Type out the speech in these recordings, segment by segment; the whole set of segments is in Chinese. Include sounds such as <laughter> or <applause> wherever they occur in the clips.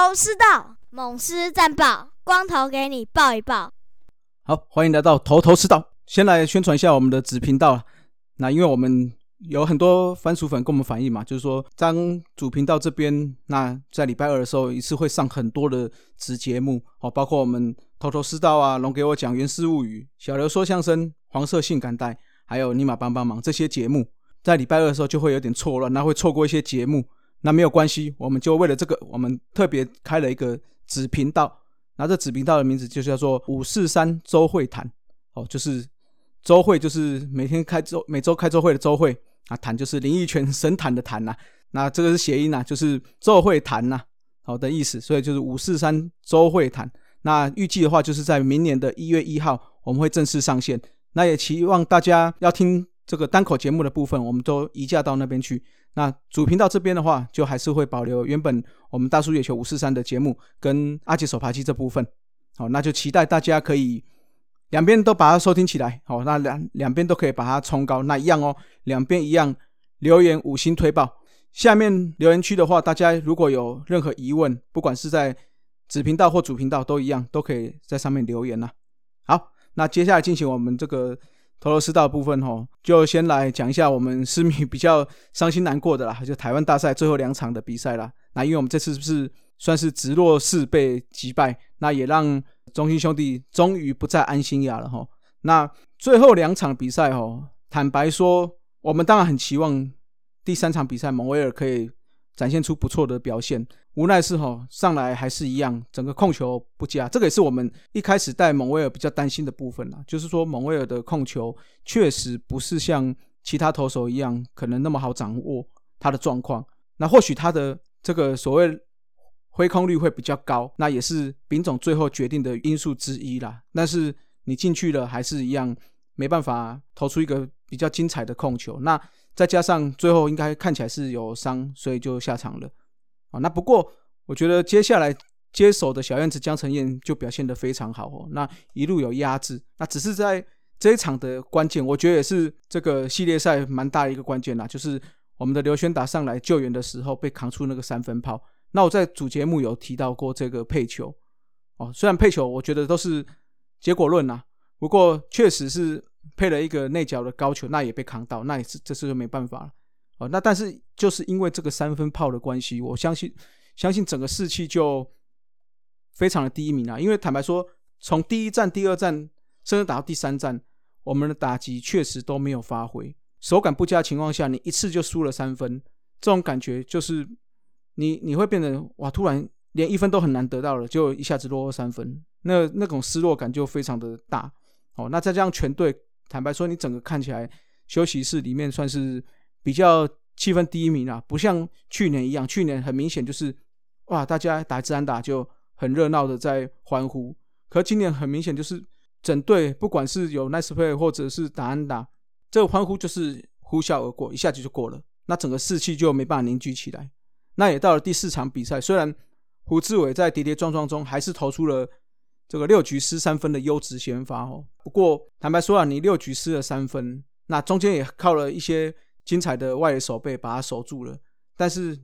头头是道，猛狮战报，光头给你报一报。好，欢迎来到头头是道。先来宣传一下我们的子频道。那因为我们有很多番薯粉跟我们反映嘛，就是说当主频道这边，那在礼拜二的时候一次会上很多的子节目哦，包括我们头头是道啊，龙给我讲原始物语，小刘说相声，黄色性感带，还有尼玛帮帮忙这些节目，在礼拜二的时候就会有点错乱，那会错过一些节目。那没有关系，我们就为了这个，我们特别开了一个子频道。那这子频道的名字就叫做五四三周会谈，哦，就是周会，就是每天开周每周开周会的周会啊，谈就是林奕泉神坛的谈呐。那这个是谐音呐，就是周会谈呐，好的意思。所以就是五四三周会谈。那预计的话，就是在明年的一月一号，我们会正式上线。那也期望大家要听这个单口节目的部分，我们都移驾到那边去。那主频道这边的话，就还是会保留原本我们大叔野球五四三的节目跟阿杰手扒鸡这部分。好，那就期待大家可以两边都把它收听起来。好，那两两边都可以把它冲高，那一样哦，两边一样留言五星推爆。下面留言区的话，大家如果有任何疑问，不管是在子频道或主频道都一样，都可以在上面留言呐。好，那接下来进行我们这个。头头是道部分吼，就先来讲一下我们市民 <laughs> 比较伤心难过的啦，就台湾大赛最后两场的比赛啦。那因为我们这次是算是直落式被击败，那也让中心兄弟终于不再安心亚了吼。那最后两场比赛吼，坦白说，我们当然很期望第三场比赛蒙威尔可以。展现出不错的表现，无奈是哈上来还是一样，整个控球不佳，这个也是我们一开始带蒙威尔比较担心的部分啦。就是说蒙威尔的控球确实不是像其他投手一样，可能那么好掌握他的状况。那或许他的这个所谓挥空率会比较高，那也是丙总最后决定的因素之一啦。但是你进去了还是一样，没办法投出一个比较精彩的控球。那再加上最后应该看起来是有伤，所以就下场了啊。那不过我觉得接下来接手的小燕子江承燕就表现得非常好哦。那一路有压制，那只是在这一场的关键，我觉得也是这个系列赛蛮大的一个关键啦，就是我们的刘轩达上来救援的时候被扛出那个三分炮。那我在主节目有提到过这个配球哦，虽然配球我觉得都是结果论呐，不过确实是。配了一个内角的高球，那也被扛到，那也是这次就没办法了哦。那但是就是因为这个三分炮的关系，我相信相信整个士气就非常的低迷啊。因为坦白说，从第一站、第二站，甚至打到第三站，我们的打击确实都没有发挥，手感不佳情况下，你一次就输了三分，这种感觉就是你你会变得哇，突然连一分都很难得到了，就一下子落后三分，那那种失落感就非常的大哦。那再加上全队。坦白说，你整个看起来休息室里面算是比较气氛低迷啦，不像去年一样。去年很明显就是哇，大家打自然打就很热闹的在欢呼。可今年很明显就是整队不管是有 nice play 或者是打安打，这个欢呼就是呼啸而过，一下子就过了。那整个士气就没办法凝聚起来。那也到了第四场比赛，虽然胡志伟在跌跌撞撞中还是投出了。这个六局失三分的优质先发哦，不过坦白说啊，你六局失了三分，那中间也靠了一些精彩的外野守备把它守住了，但是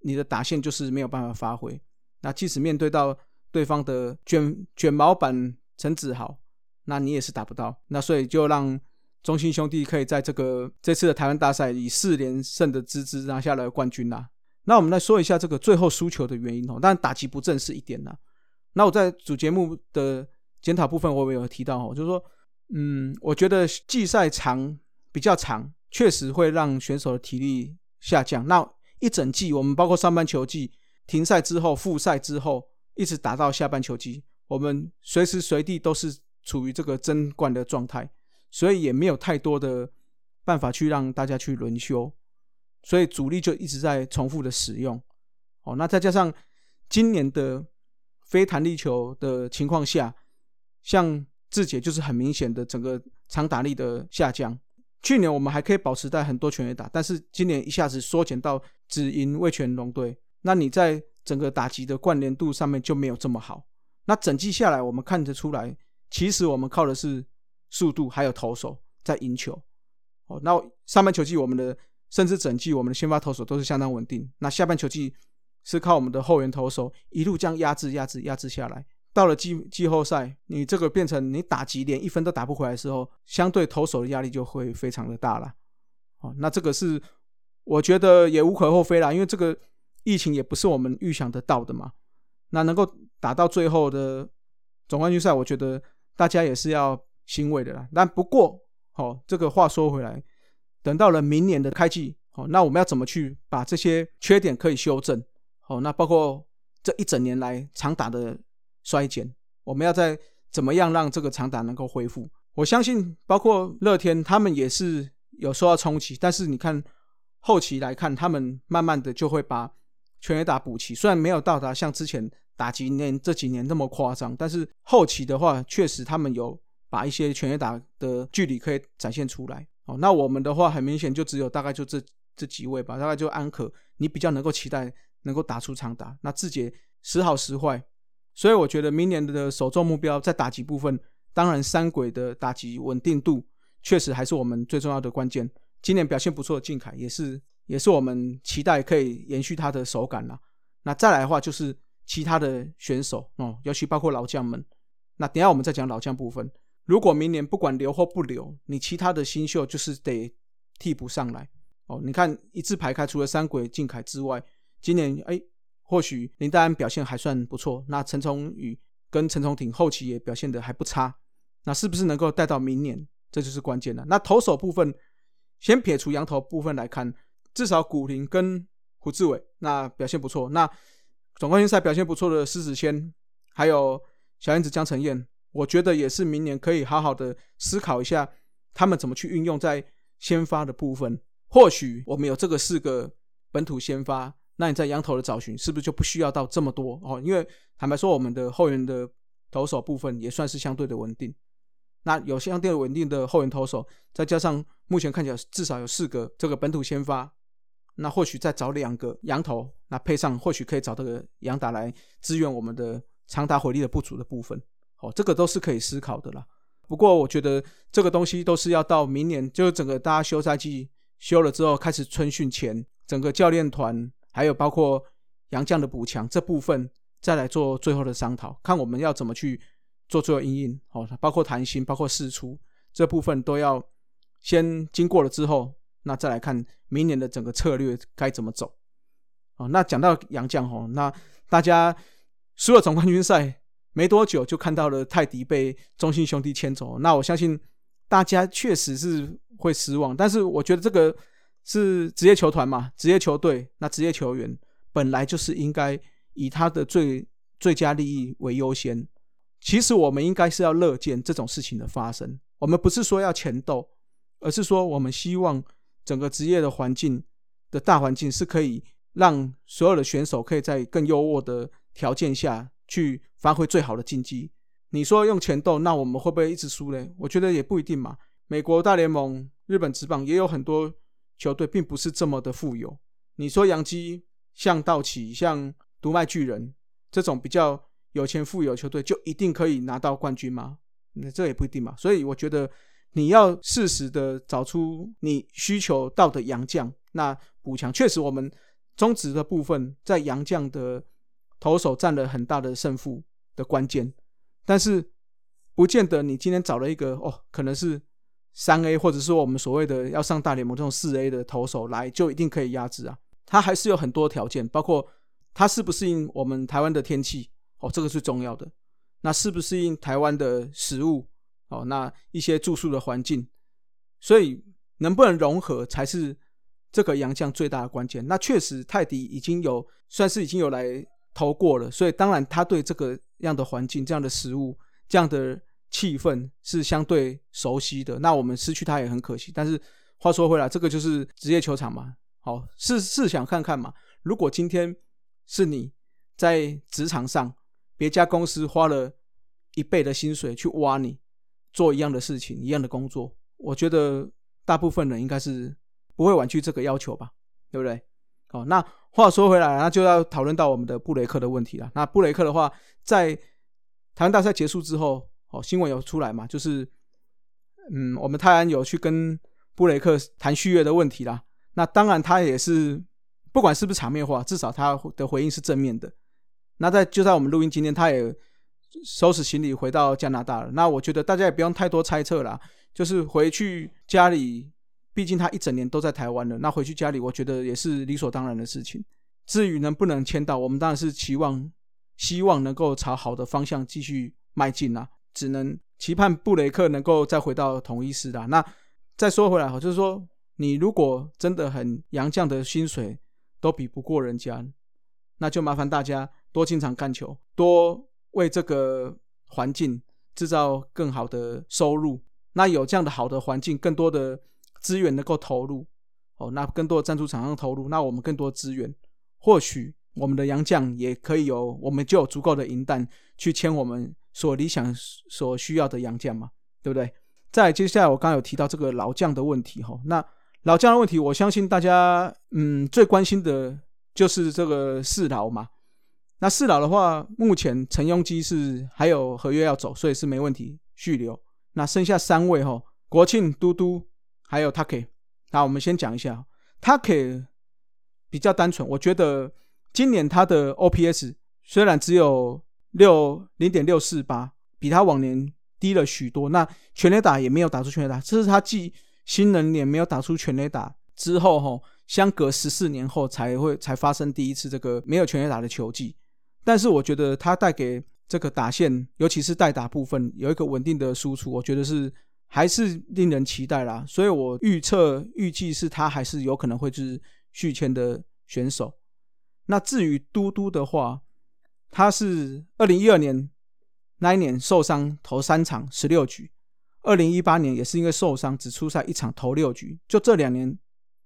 你的打线就是没有办法发挥。那即使面对到对方的卷卷毛版陈子豪，那你也是打不到。那所以就让中心兄弟可以在这个这次的台湾大赛以四连胜的资质拿下了冠军啦。那我们来说一下这个最后输球的原因哦，当然打击不正是一点啦。那我在主节目的检讨部分，我也有提到哦，就是说，嗯，我觉得季赛长比较长，确实会让选手的体力下降。那一整季，我们包括上半球季、停赛之后、复赛之后，一直打到下半球季，我们随时随地都是处于这个争冠的状态，所以也没有太多的办法去让大家去轮休，所以主力就一直在重复的使用。哦，那再加上今年的。非弹力球的情况下，像志杰就是很明显的整个长打力的下降。去年我们还可以保持在很多全垒打，但是今年一下子缩减到只赢魏全龙队，那你在整个打击的关联度上面就没有这么好。那整季下来，我们看得出来，其实我们靠的是速度还有投手在赢球。哦，那上半球季我们的甚至整季我们的先发投手都是相当稳定，那下半球季是靠我们的后援投手一路这样压制、压制、压制下来。到了季季后赛，你这个变成你打击连一分都打不回来的时候，相对投手的压力就会非常的大了。哦，那这个是我觉得也无可厚非啦，因为这个疫情也不是我们预想得到的嘛。那能够打到最后的总冠军赛，我觉得大家也是要欣慰的啦。但不过，好，这个话说回来，等到了明年的开季，好，那我们要怎么去把这些缺点可以修正？好，那包括这一整年来长打的衰减，我们要在怎么样让这个长打能够恢复？我相信，包括乐天他们也是有受到冲击，但是你看后期来看，他们慢慢的就会把全垒打补齐，虽然没有到达像之前打击年这几年那么夸张，但是后期的话，确实他们有把一些全垒打的距离可以展现出来。哦，那我们的话很明显就只有大概就这这几位吧，大概就安可，你比较能够期待。能够打出长打，那志杰时好时坏，所以我觉得明年的首重目标在打击部分，当然三轨的打击稳定度确实还是我们最重要的关键。今年表现不错的靖凯也是，也是我们期待可以延续他的手感了。那再来的话就是其他的选手哦，尤其包括老将们。那等下我们再讲老将部分。如果明年不管留或不留，你其他的新秀就是得替补上来哦。你看一字排开，除了三轨靖凯之外。今年哎，或许林黛安表现还算不错。那陈崇宇跟陈崇廷后期也表现的还不差。那是不是能够带到明年？这就是关键了。那投手部分，先撇除羊头部分来看，至少古林跟胡志伟那表现不错。那总冠军赛表现不错的施子谦，还有小燕子江承燕，我觉得也是明年可以好好的思考一下，他们怎么去运用在先发的部分。或许我们有这个四个本土先发。那你在羊头的找寻是不是就不需要到这么多哦？因为坦白说，我们的后援的投手部分也算是相对的稳定。那有相对稳定的后援投手，再加上目前看起来至少有四个这个本土先发，那或许再找两个羊头，那配上或许可以找这个羊打来支援我们的长打火力的不足的部分。哦，这个都是可以思考的啦。不过我觉得这个东西都是要到明年，就是整个大家休赛季休了之后，开始春训前，整个教练团。还有包括杨将的补强这部分，再来做最后的商讨，看我们要怎么去做最后应应哦，包括弹性，包括试出这部分都要先经过了之后，那再来看明年的整个策略该怎么走哦。那讲到杨将哦，那大家输了总冠军赛没多久，就看到了泰迪被中信兄弟牵走，那我相信大家确实是会失望，但是我觉得这个。是职业球团嘛？职业球队那职业球员本来就是应该以他的最最佳利益为优先。其实我们应该是要乐见这种事情的发生。我们不是说要钱斗，而是说我们希望整个职业的环境的大环境是可以让所有的选手可以在更优渥的条件下去发挥最好的竞技。你说用钱斗，那我们会不会一直输嘞？我觉得也不一定嘛。美国大联盟、日本职棒也有很多。球队并不是这么的富有。你说杨基、像道奇、像独卖巨人这种比较有钱富有球队，就一定可以拿到冠军吗？那这也不一定嘛。所以我觉得你要适时的找出你需求到的洋将，那补强确实我们中职的部分在洋将的投手占了很大的胜负的关键，但是不见得你今天找了一个哦，可能是。三 A 或者说我们所谓的要上大联盟这种四 A 的投手来，就一定可以压制啊？他还是有很多条件，包括他适不适应我们台湾的天气哦，这个是重要的。那适不适应台湾的食物哦？那一些住宿的环境，所以能不能融合才是这个洋将最大的关键。那确实泰迪已经有算是已经有来投过了，所以当然他对这个样的环境、这样的食物、这样的。气氛是相对熟悉的，那我们失去他也很可惜。但是话说回来，这个就是职业球场嘛。好，试试想看看嘛。如果今天是你在职场上，别家公司花了一倍的薪水去挖你做一样的事情、一样的工作，我觉得大部分人应该是不会婉拒这个要求吧，对不对？好，那话说回来，那就要讨论到我们的布雷克的问题了。那布雷克的话，在台湾大赛结束之后。哦，新闻有出来嘛？就是，嗯，我们泰安有去跟布雷克谈续约的问题啦。那当然，他也是不管是不是场面话，至少他的回应是正面的。那在就在我们录音今天，他也收拾行李回到加拿大了。那我觉得大家也不用太多猜测啦，就是回去家里，毕竟他一整年都在台湾了。那回去家里，我觉得也是理所当然的事情。至于能不能签到，我们当然是期望、希望能够朝好的方向继续迈进啦。只能期盼布雷克能够再回到同一师啦。那再说回来哈，就是说，你如果真的很洋将的薪水都比不过人家，那就麻烦大家多经常干球，多为这个环境制造更好的收入。那有这样的好的环境，更多的资源能够投入，哦，那更多的赞助厂商投入，那我们更多资源。或许我们的洋将也可以有，我们就有足够的银弹去签我们所理想、所需要的洋将嘛，对不对？再接下来，我刚刚有提到这个老将的问题哈，那老将的问题，我相信大家嗯最关心的就是这个四老嘛。那四老的话，目前陈庸基是还有合约要走，所以是没问题续留。那剩下三位哈，国庆、嘟嘟还有 Taki。那我们先讲一下 Taki。比较单纯，我觉得今年他的 OPS 虽然只有六零点六四八，比他往年低了许多。那全垒打也没有打出全垒打，这是他继新人年没有打出全垒打之后，哈，相隔十四年后才会才发生第一次这个没有全垒打的球季。但是我觉得他带给这个打线，尤其是代打部分有一个稳定的输出，我觉得是还是令人期待啦。所以我预测预计是他还是有可能会是。续签的选手，那至于嘟嘟的话，他是二零一二年那一年受伤投三场十六局，二零一八年也是因为受伤只出赛一场投六局，就这两年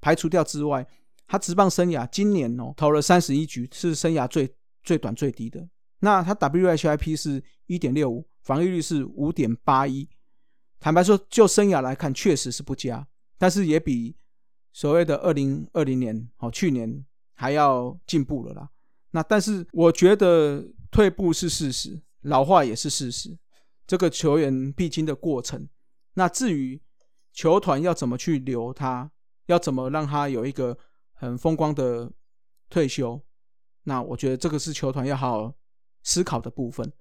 排除掉之外，他职棒生涯今年哦投了三十一局，是生涯最最短最低的。那他 WHIP 是一点六五，防御率是五点八一。坦白说，就生涯来看，确实是不佳，但是也比。所谓的二零二零年，哦，去年还要进步了啦。那但是我觉得退步是事实，老化也是事实，这个球员必经的过程。那至于球团要怎么去留他，要怎么让他有一个很风光的退休，那我觉得这个是球团要好好思考的部分。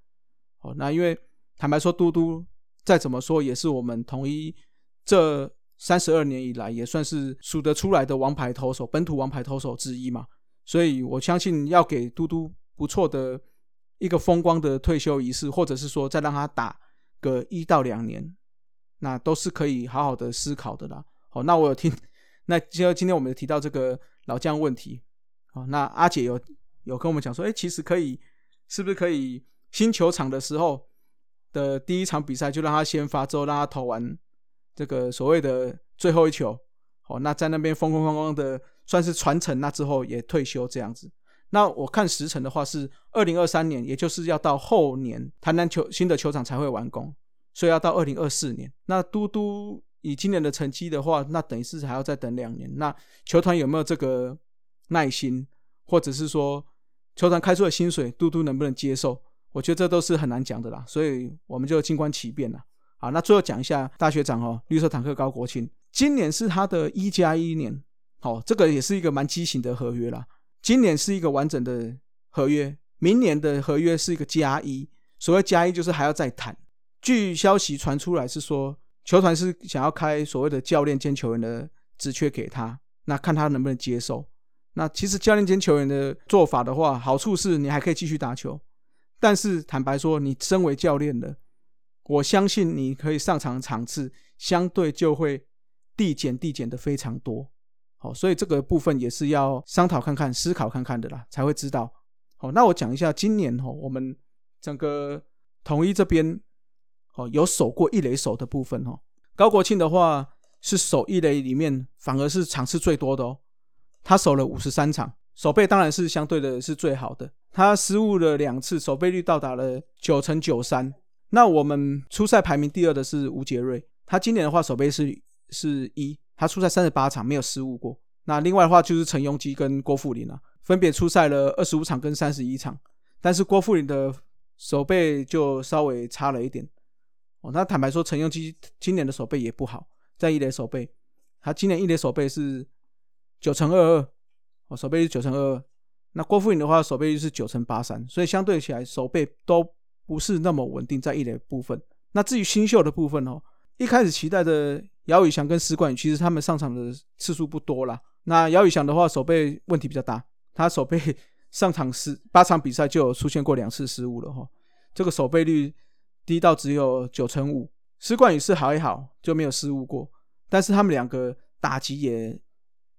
哦，那因为坦白说，嘟嘟再怎么说也是我们统一这。三十二年以来，也算是数得出来的王牌投手，本土王牌投手之一嘛。所以我相信，要给嘟嘟不错的一个风光的退休仪式，或者是说再让他打个一到两年，那都是可以好好的思考的啦。好，那我有听，那今今天我们提到这个老将问题，好，那阿姐有有跟我们讲说，哎，其实可以，是不是可以新球场的时候的第一场比赛就让他先发，之后让他投完。这个所谓的最后一球，好，那在那边风风光光的算是传承，那之后也退休这样子。那我看时辰的话是二零二三年，也就是要到后年，台南球新的球场才会完工，所以要到二零二四年。那嘟嘟以今年的成绩的话，那等于是还要再等两年。那球团有没有这个耐心，或者是说球团开出的薪水，嘟嘟能不能接受？我觉得这都是很难讲的啦，所以我们就静观其变了。好，那最后讲一下大学长哦，绿色坦克高国庆，今年是他的一加一年，好，这个也是一个蛮畸形的合约啦。今年是一个完整的合约，明年的合约是一个加一，所谓加一就是还要再谈。据消息传出来是说，球团是想要开所谓的教练兼球员的职缺给他，那看他能不能接受。那其实教练兼球员的做法的话，好处是你还可以继续打球，但是坦白说，你身为教练的。我相信你可以上场场次相对就会递减递减的非常多，哦，所以这个部分也是要商讨看看、思考看看的啦，才会知道。好，那我讲一下今年哦，我们整个统一这边哦有守过一垒手的部分哦。高国庆的话是守一垒里面反而是场次最多的哦，他守了五十三场，守备当然是相对的是最好的，他失误了两次，守备率到达了九成九三。那我们初赛排名第二的是吴杰瑞，他今年的话守备是是一，他出赛三十八场没有失误过。那另外的话就是陈庸基跟郭富林啊，分别出赛了二十五场跟三十一场，但是郭富林的手背就稍微差了一点。哦，那坦白说，陈庸基今年的手背也不好，在一垒手背，他今年一垒手背是九乘二二，哦，手背是九成二二。那郭富林的话，手背率是九成八三，所以相对起来手背都不是那么稳定在一垒部分。那至于新秀的部分哦，一开始期待的姚宇翔跟施冠宇，其实他们上场的次数不多啦。那姚宇翔的话，守备问题比较大，他守备上场十 <laughs> 八场比赛就有出现过两次失误了哈，这个守备率低到只有九成五。施冠宇是好一好，就没有失误过，但是他们两个打击也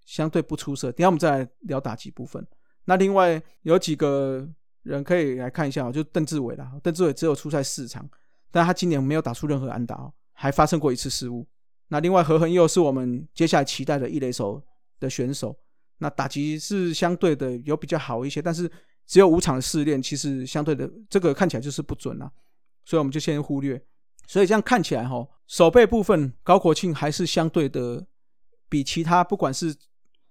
相对不出色。等下我们再来聊打击部分。那另外有几个人可以来看一下，就邓志伟啦。邓志伟只有出赛四场，但他今年没有打出任何安打，还发生过一次失误。那另外何恒佑是我们接下来期待的一垒手的选手，那打击是相对的有比较好一些，但是只有五场试练，其实相对的这个看起来就是不准啊，所以我们就先忽略。所以这样看起来哈，守备部分高国庆还是相对的比其他不管是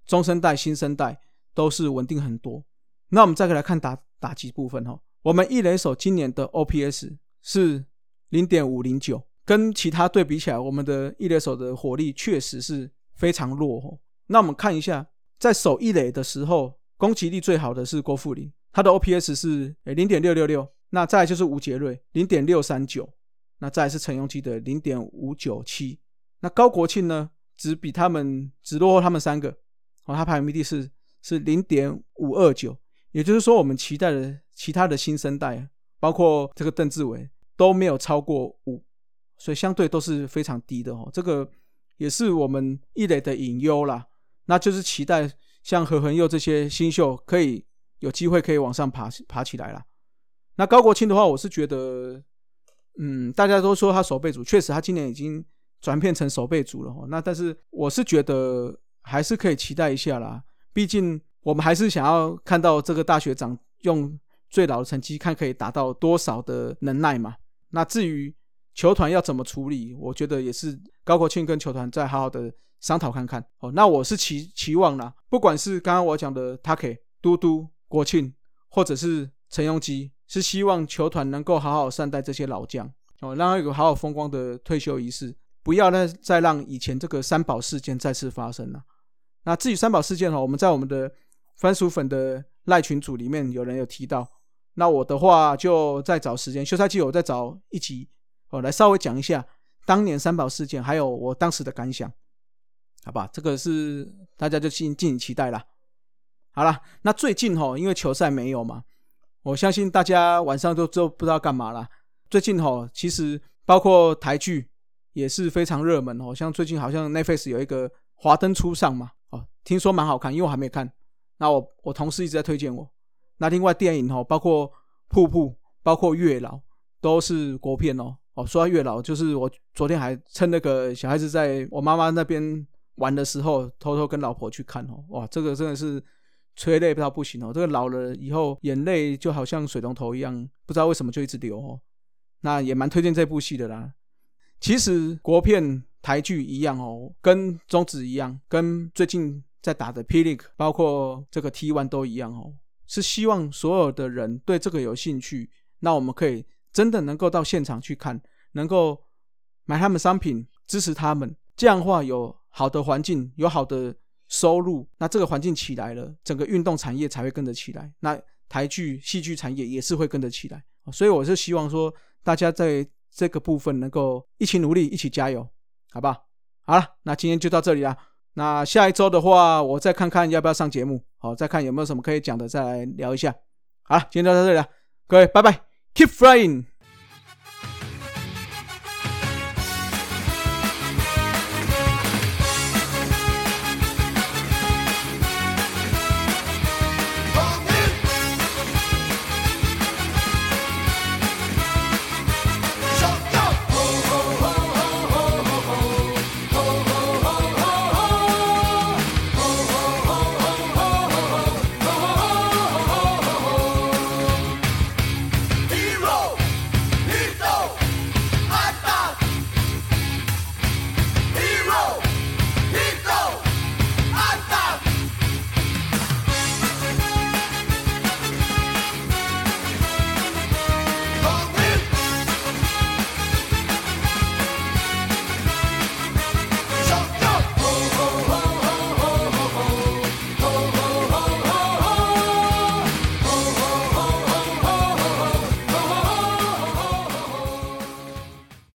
中生代、新生代。都是稳定很多。那我们再来看打打击部分哈，我们一垒手今年的 OPS 是零点五零九，跟其他队比起来，我们的一垒手的火力确实是非常弱哦。那我们看一下，在守一垒的时候，攻击力最好的是郭富林，他的 OPS 是诶零点六六六。那再就是吴杰瑞零点六三九，那再是陈永基的零点五九七。那高国庆呢，只比他们只落后他们三个哦，他排名第四。是零点五二九，也就是说，我们期待的其他的新生代，包括这个邓志伟都没有超过五，所以相对都是非常低的哦。这个也是我们一垒的隐忧啦。那就是期待像何恒佑这些新秀可以有机会可以往上爬爬起来啦。那高国庆的话，我是觉得，嗯，大家都说他守备组，确实他今年已经转变成守备组了哦。那但是我是觉得还是可以期待一下啦。毕竟我们还是想要看到这个大学长用最老的成绩，看可以达到多少的能耐嘛。那至于球团要怎么处理，我觉得也是高国庆跟球团再好好的商讨看看。哦，那我是期期望啦，不管是刚刚我讲的 Take 嘟嘟国庆，或者是陈庸基，是希望球团能够好好善待这些老将，哦，让他有个好好风光的退休仪式，不要呢再让以前这个三宝事件再次发生了。那至于三宝事件哈，我们在我们的番薯粉的赖群组里面有人有提到，那我的话就再找时间休赛期，我再找一集哦来稍微讲一下当年三宝事件，还有我当时的感想，好吧？这个是大家就敬敬请期待啦。好了，那最近哈，因为球赛没有嘛，我相信大家晚上都都不知道干嘛了。最近哈，其实包括台剧也是非常热门哦，像最近好像 Netflix 有一个华灯初上嘛。哦听说蛮好看，因为我还没看。那我我同事一直在推荐我。那另外电影哦，包括《瀑布》，包括《月老》，都是国片哦。哦，说到《月老》，就是我昨天还趁那个小孩子在我妈妈那边玩的时候，偷偷跟老婆去看哦。哇，这个真的是催泪到不行哦。这个老了以后眼泪就好像水龙头一样，不知道为什么就一直流哦。那也蛮推荐这部戏的啦。其实国片台剧一样哦，跟宗旨一样，跟最近。在打的 P League，包括这个 T One 都一样哦，是希望所有的人对这个有兴趣，那我们可以真的能够到现场去看，能够买他们商品，支持他们，这样的话有好的环境，有好的收入，那这个环境起来了，整个运动产业才会跟着起来，那台剧、戏剧产业也是会跟着起来，所以我是希望说，大家在这个部分能够一起努力，一起加油，好吧？好了，那今天就到这里了。那下一周的话，我再看看要不要上节目，好，再看有没有什么可以讲的，再来聊一下。好了，今天就到这里了，各位，拜拜 Keep flying.